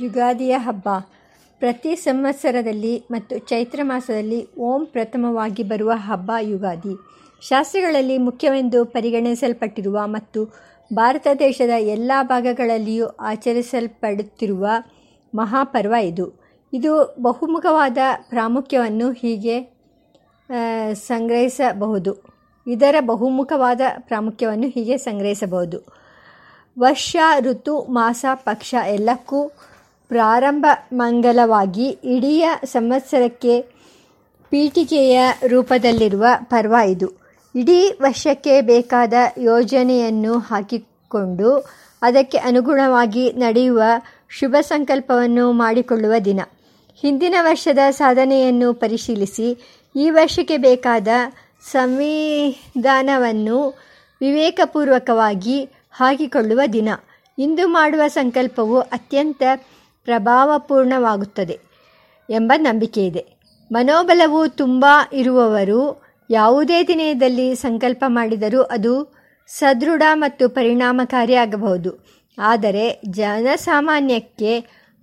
ಯುಗಾದಿಯ ಹಬ್ಬ. ಪ್ರತಿ ಸಂವತ್ಸರದಲ್ಲಿ ಮತ್ತು ಚೈತ್ರ ಮಾಸದಲ್ಲಿ ಓಂ ಪ್ರಥಮವಾಗಿ ಬರುವ ಹಬ್ಬ ಯುಗಾದಿ. ಶಾಸ್ತ್ರಗಳಲ್ಲಿ ಮುಖ್ಯವೆಂದು ಪರಿಗಣಿಸಲ್ಪಟ್ಟಿರುವ ಮತ್ತು ಭಾರತ ದೇಶದ ಎಲ್ಲ ಭಾಗಗಳಲ್ಲಿಯೂ ಆಚರಿಸಲ್ಪಡುತ್ತಿರುವ ಮಹಾಪರ್ವ ಇದು. ಇದು ಬಹುಮುಖವಾದ ಪ್ರಾಮುಖ್ಯವನ್ನು ಹೀಗೆ ಸಂಗ್ರಹಿಸಬಹುದು. ಇದರ ಬಹುಮುಖವಾದ ಪ್ರಾಮುಖ್ಯವನ್ನು ಹೀಗೆ ಸಂಗ್ರಹಿಸಬಹುದು. ವರ್ಷ, ಋತು, ಮಾಸ, ಪಕ್ಷ ಎಲ್ಲಕ್ಕೂ ಪ್ರಾರಂಭ ಮಂಗಲವಾಗಿ ಇಡೀ ಸಂವತ್ಸರಕ್ಕೆ ಪೀಠಿಕೆಯ ರೂಪದಲ್ಲಿರುವ ಪರ್ವ ಇದು. ಇಡೀ ವರ್ಷಕ್ಕೆ ಬೇಕಾದ ಯೋಜನೆಯನ್ನು ಹಾಕಿಕೊಂಡು ಅದಕ್ಕೆ ಅನುಗುಣವಾಗಿ ನಡೆಯುವ ಶುಭ ಸಂಕಲ್ಪವನ್ನು ಮಾಡಿಕೊಳ್ಳುವ ದಿನ. ಹಿಂದಿನ ವರ್ಷದ ಸಾಧನೆಯನ್ನು ಪರಿಶೀಲಿಸಿ ಈ ವರ್ಷಕ್ಕೆ ಬೇಕಾದ ಸಂವಿಧಾನವನ್ನು ವಿವೇಕಪೂರ್ವಕವಾಗಿ ಹಾಕಿಕೊಳ್ಳುವ ದಿನ. ಇಂದು ಮಾಡುವ ಸಂಕಲ್ಪವು ಅತ್ಯಂತ ಪ್ರಭಾವಪೂರ್ಣವಾಗುತ್ತದೆ ಎಂಬ ನಂಬಿಕೆ ಇದೆ. ಮನೋಬಲವು ತುಂಬ ಇರುವವರು ಯಾವುದೇ ದಿನದಲ್ಲಿ ಸಂಕಲ್ಪ ಮಾಡಿದರೂ ಅದು ಸದೃಢ ಮತ್ತು ಪರಿಣಾಮಕಾರಿಯಾಗಬಹುದು. ಆದರೆ ಜನಸಾಮಾನ್ಯಕ್ಕೆ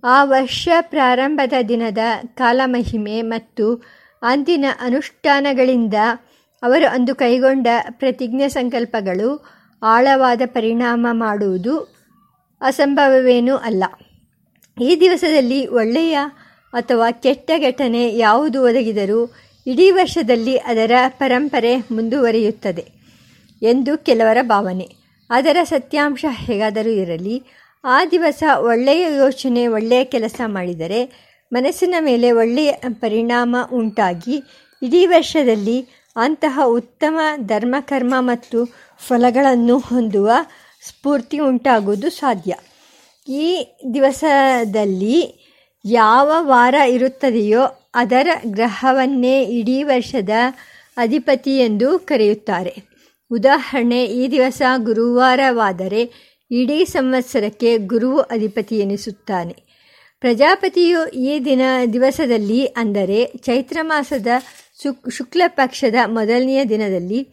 ಆ ವರ್ಷ ಪ್ರಾರಂಭದ ದಿನದ ಕಾಲಮಹಿಮೆ ಮತ್ತು ಅಂದಿನ ಅನುಷ್ಠಾನಗಳಿಂದ ಅವರು ಅಂದು ಕೈಗೊಂಡ ಪ್ರತಿಜ್ಞೆ ಸಂಕಲ್ಪಗಳು ಆಳವಾದ ಪರಿಣಾಮ ಮಾಡುವುದು ಅಸಂಭವವೇನೂ ಅಲ್ಲ. ಈ ದಿವಸದಲ್ಲಿ ಒಳ್ಳೆಯ ಅಥವಾ ಕೆಟ್ಟ ಘಟನೆ ಯಾವುದು ಒದಗಿದರೂ ಇಡೀ ವರ್ಷದಲ್ಲಿ ಅದರ ಪರಂಪರೆ ಮುಂದುವರಿಯುತ್ತದೆ ಎಂದು ಕೆಲವರ ಭಾವನೆ. ಅದರ ಸತ್ಯಾಂಶ ಹೇಗಾದರೂ ಇರಲಿ, ಆ ದಿವಸ ಒಳ್ಳೆಯ ಯೋಚನೆ, ಒಳ್ಳೆಯ ಕೆಲಸ ಮಾಡಿದರೆ ಮನಸ್ಸಿನ ಮೇಲೆ ಒಳ್ಳೆಯ ಪರಿಣಾಮ ಉಂಟಾಗಿ ಇಡೀ ವರ್ಷದಲ್ಲಿ ಅಂತಹ ಉತ್ತಮ ಧರ್ಮಕರ್ಮ ಮತ್ತು ಫಲಗಳನ್ನು ಹೊಂದುವ ಸ್ಫೂರ್ತಿ ಉಂಟಾಗುವುದು ಸಾಧ್ಯ. ಈ ದಿವಸದಲ್ಲಿ ಯಾವ ವಾರ ಇರುತ್ತದೆಯೋ ಅದರ ಗ್ರಹವನ್ನೇ ಇಡೀ ವರ್ಷದ ಅಧಿಪತಿ ಎಂದು ಕರೆಯುತ್ತಾರೆ. ಉದಾಹರಣೆ, ಈ ದಿವಸ ಗುರುವಾರವಾದರೆ ಇಡೀ ಸಂವತ್ಸರಕ್ಕೆ ಗುರುವು ಅಧಿಪತಿ ಎನಿಸುತ್ತಾನೆ. ಪ್ರಜಾಪತಿಯು ಈ ದಿನ ದಿವಸದಲ್ಲಿ ಅಂದರೆ ಚೈತ್ರ ಮಾಸದ ಶುಕ್ ಶುಕ್ಲ ಪಕ್ಷದ ಮೊದಲನೆಯ ದಿನದಲ್ಲಿ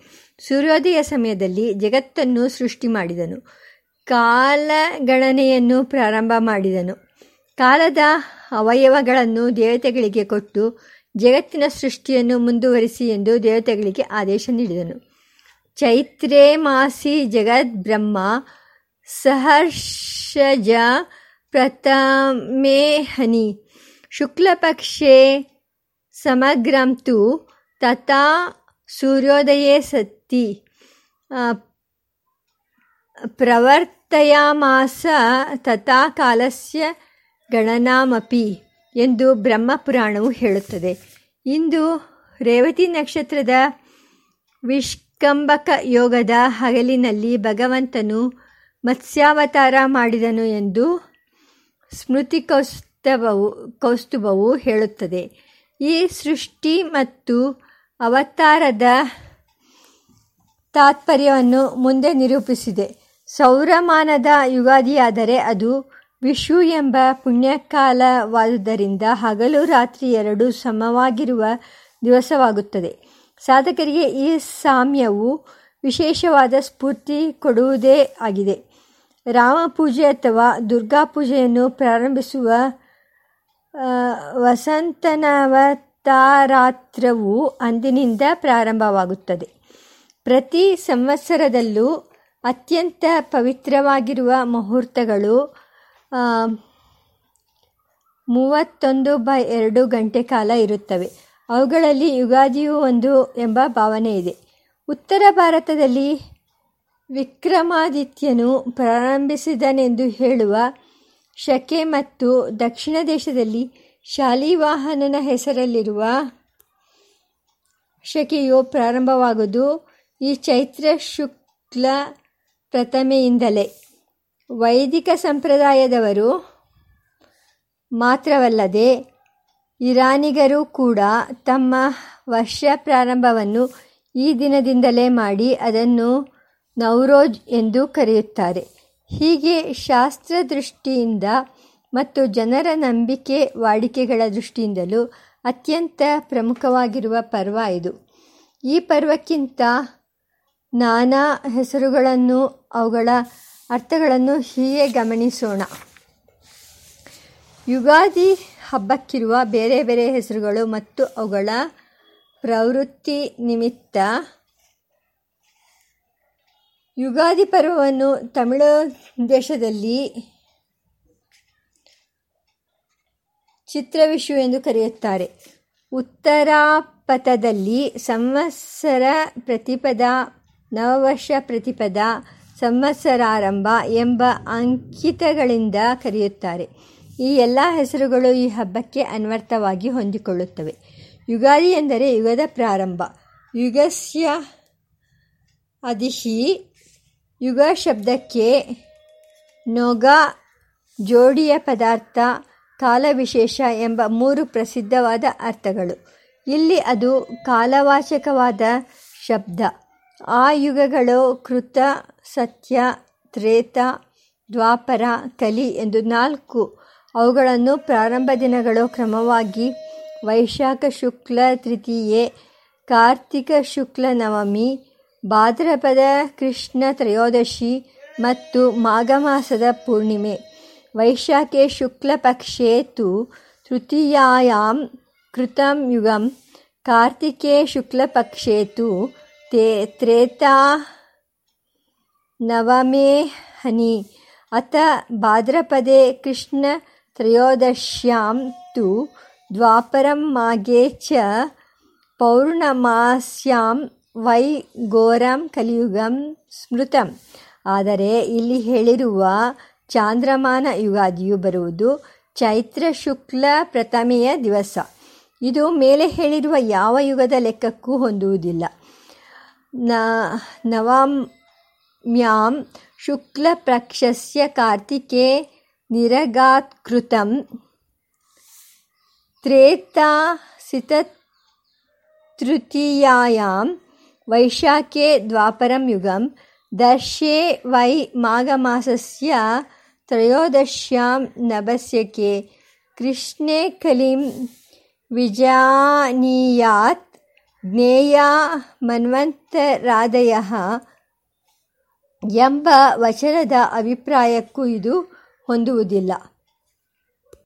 ಸೂರ್ಯೋದಯ ಸಮಯದಲ್ಲಿ ಜಗತ್ತನ್ನು ಸೃಷ್ಟಿ ಮಾಡಿದನು. ಕಾಲಗಣನೆಯನ್ನು ಪ್ರಾರಂಭ ಮಾಡಿದನು. ಕಾಲದ ಅವಯವಗಳನ್ನು ದೇವತೆಗಳಿಗೆ ಕೊಟ್ಟು ಜಗತ್ತಿನ ಸೃಷ್ಟಿಯನ್ನು ಮುಂದುವರಿಸಿ ಎಂದು ದೇವತೆಗಳಿಗೆ ಆದೇಶ ನೀಡಿದನು. ಚೈತ್ರೇ ಮಾಸಿ ಜಗದ್ ಬ್ರಹ್ಮ ಸಹರ್ಷಜ ಪ್ರಥಮೇ ಹನಿ ಶುಕ್ಲಪಕ್ಷೆ ಸಮಗ್ರಂ ತು ತಥಾ ಸೂರ್ಯೋದಯೇ ಸತಿ ಪ್ರವರ್ತಯಾಮಾಸ ತಥಾ ಕಾಲಸ್ಯ ಗಣನಾಮಪಿ ಎಂದು ಬ್ರಹ್ಮಪುರಾಣವು ಹೇಳುತ್ತದೆ. ಇಂದು ರೇವತಿ ನಕ್ಷತ್ರದ ವಿಷ್ಕಂಬಕ ಯೋಗದ ಹಗಲಿನಲ್ಲಿ ಭಗವಂತನು ಮತ್ಸ್ಯಾವತಾರ ಮಾಡಿದನು ಎಂದು ಸ್ಮೃತಿ ಕೌಸ್ತವವು ಕೌಸ್ತುಭವು ಹೇಳುತ್ತದೆ. ಈ ಸೃಷ್ಟಿ ಮತ್ತು ಅವತಾರದ ತಾತ್ಪರ್ಯವನ್ನು ಮುಂದೆ ನಿರೂಪಿಸಿದೆ. ಸೌರಮಾನದ ಯುಗಾದಿಯಾದರೆ ಅದು ವಿಷು ಎಂಬ ಪುಣ್ಯಕಾಲವಾದುದರಿಂದ ಹಗಲು ರಾತ್ರಿ ಎರಡು ಸಮವಾಗಿರುವ ದಿವಸವಾಗುತ್ತದೆ. ಸಾಧಕರಿಗೆ ಈ ಸಾಮ್ಯವು ವಿಶೇಷವಾದ ಸ್ಫೂರ್ತಿ ಕೊಡುವುದೇ ಆಗಿದೆ. ರಾಮ ಪೂಜೆ ಅಥವಾ ದುರ್ಗಾ ಪೂಜೆಯನ್ನು ಪ್ರಾರಂಭಿಸುವ ವಸಂತನವತಾರಾತ್ರವು ಅಂದಿನಿಂದ ಪ್ರಾರಂಭವಾಗುತ್ತದೆ. ಪ್ರತಿ ಸಂವತ್ಸರದಲ್ಲೂ ಅತ್ಯಂತ ಪವಿತ್ರವಾಗಿರುವ ಮುಹೂರ್ತಗಳು ಮೂವತ್ತೊಂದು ಬೈ ಎರಡು ಗಂಟೆ ಕಾಲ ಇರುತ್ತವೆ. ಅವುಗಳಲ್ಲಿ ಯುಗಾದಿಯೂ ಒಂದು ಎಂಬ ಭಾವನೆ ಇದೆ. ಉತ್ತರ ಭಾರತದಲ್ಲಿ ವಿಕ್ರಮಾದಿತ್ಯನು ಪ್ರಾರಂಭಿಸಿದನೆಂದು ಹೇಳುವ ಶಕೆ ಮತ್ತು ದಕ್ಷಿಣ ದೇಶದಲ್ಲಿ ಶಾಲಿವಾಹನನ ಹೆಸರಲ್ಲಿರುವ ಶಕೆಯು ಪ್ರಾರಂಭವಾಗುವುದು. ಈ ಚೈತ್ರ ಶುಕ್ಲ ಪ್ರಥಮೆಯಿಂದಲೇ. ವೈದಿಕ ಸಂಪ್ರದಾಯದವರು ಮಾತ್ರವಲ್ಲದೆ ಇರಾನಿಗರು ಕೂಡ ತಮ್ಮ ವರ್ಷ ಪ್ರಾರಂಭವನ್ನು ಈ ದಿನದಿಂದಲೇ ಮಾಡಿ ಅದನ್ನು ನವರೋಜ್ ಎಂದು ಕರೆಯುತ್ತಾರೆ. ಹೀಗೆ ಶಾಸ್ತ್ರ ದೃಷ್ಟಿಯಿಂದ ಮತ್ತು ಜನರ ನಂಬಿಕೆ ವಾಡಿಕೆಗಳ ದೃಷ್ಟಿಯಿಂದಲೂ ಅತ್ಯಂತ ಪ್ರಮುಖವಾಗಿರುವ ಪರ್ವ ಇದು. ಈ ಪರ್ವಕ್ಕಿಂತ ನಾನಾ ಹೆಸರುಗಳನ್ನು, ಅವುಗಳ ಅರ್ಥಗಳನ್ನು ಹೀಗೆ ಗಮನಿಸೋಣ. ಯುಗಾದಿ ಹಬ್ಬಕ್ಕಿರುವ ಬೇರೆ ಬೇರೆ ಹೆಸರುಗಳು ಮತ್ತು ಅವುಗಳ ಪ್ರವೃತ್ತಿ ನಿಮಿತ್ತ ಯುಗಾದಿ ಪರ್ವವನ್ನು ತಮಿಳು ದೇಶದಲ್ಲಿ ಚಿತ್ರವಿಷು ಎಂದು ಕರೆಯುತ್ತಾರೆ. ಉತ್ತರಾಪಥದಲ್ಲಿ ಸಂವತ್ಸರ ಪ್ರತಿಪದ ನವವರ್ಷ ಪ್ರತಿಪದ ಸಂವತ್ಸರಾರಂಭ ಎಂಬ ಅಂಕಿತಗಳಿಂದ ಕರೆಯುತ್ತಾರೆ. ಈ ಎಲ್ಲ ಹೆಸರುಗಳು ಈ ಹಬ್ಬಕ್ಕೆ ಅನ್ವರ್ಥವಾಗಿ ಹೊಂದಿಕೊಳ್ಳುತ್ತವೆ. ಯುಗಾದಿ ಎಂದರೆ ಯುಗದ ಪ್ರಾರಂಭ. ಯುಗಸ್ಯ ಅದಿಶಿ ಯುಗ ಶಬ್ದಕ್ಕೆ ನೊಗ ಜೋಡಿಯ ಪದಾರ್ಥ ಕಾಲವಿಶೇಷ ಎಂಬ ಮೂರು ಪ್ರಸಿದ್ಧವಾದ ಅರ್ಥಗಳು. ಇಲ್ಲಿ ಅದು ಕಾಲವಾಚಕವಾದ ಶಬ್ದ. ಆ ಯುಗಗಳು ಕೃತ, ಸತ್ಯ, ತ್ರೇತ, ದ್ವಾಪರ ಕಲಿ ಎಂದು ನಾಲ್ಕು. ಅವುಗಳನ್ನು ಪ್ರಾರಂಭ ದಿನಗಳು ಕ್ರಮವಾಗಿ ವೈಶಾಖ ಶುಕ್ಲ ತೃತೀಯೆ, ಕಾರ್ತಿಕ ಶುಕ್ಲ ನವಮಿ, ಭಾದ್ರಪದ ಕೃಷ್ಣ ತ್ರಯೋದಶಿ ಮತ್ತು ಮಾಘ ಮಾಸದ ಪೂರ್ಣಿಮೆ. ವೈಶಾಖೆ ಶುಕ್ಲ ತು ತೃತೀಯಾಯಾಂ ಕೃತಂ ಯುಗಂ, ಕಾರ್ತಿಕೇ ಶುಕ್ಲಪಕ್ಷೇ ತು ते त्रेता नवमे हनि अथ भाद्रपदे कृष्णत्रयोदश्यां तु द्वापरं माघे च ಪೌರ್ಣಮಾಸ್ಯಾಂ ವೈ ಘೋರಂ ಕಲಿಯುಗಂ ಸ್ಮೃತಂ ಆದರೆ ಇಲ್ಲಿ ಹೇಳಿರುವ ಚಾಂದ್ರಮಾನ ಯುಗಾದಿಯು ಬರುವುದು ಚೈತ್ರ ಶುಕ್ಲ ಪ್ರಥಮೆಯ ದಿವಸ ಇದು ಮೇಲೆ ಹೇಳಿರುವ ಯಾವ ಯುಗದ ಲೆಕ್ಕಕ್ಕೂ ಹೊಂದುವುದಿಲ್ಲ न नवाम्यां शुक्लपक्षस्य कार्तिके निरगात्कृतं त्रेतासिततृतीयायां वैशाखे द्वापरं युगं दर्शे वै माघमासस्य त्रयोदश्यां नवस्यके कृष्णे कलिं विजानीयात् ಜ್ಞೇಯ ಮನ್ವಂತರಾದಯ ಎಂಬ ವಚನದ ಅಭಿಪ್ರಾಯಕ್ಕೂ ಇದು ಹೊಂದುವುದಿಲ್ಲ.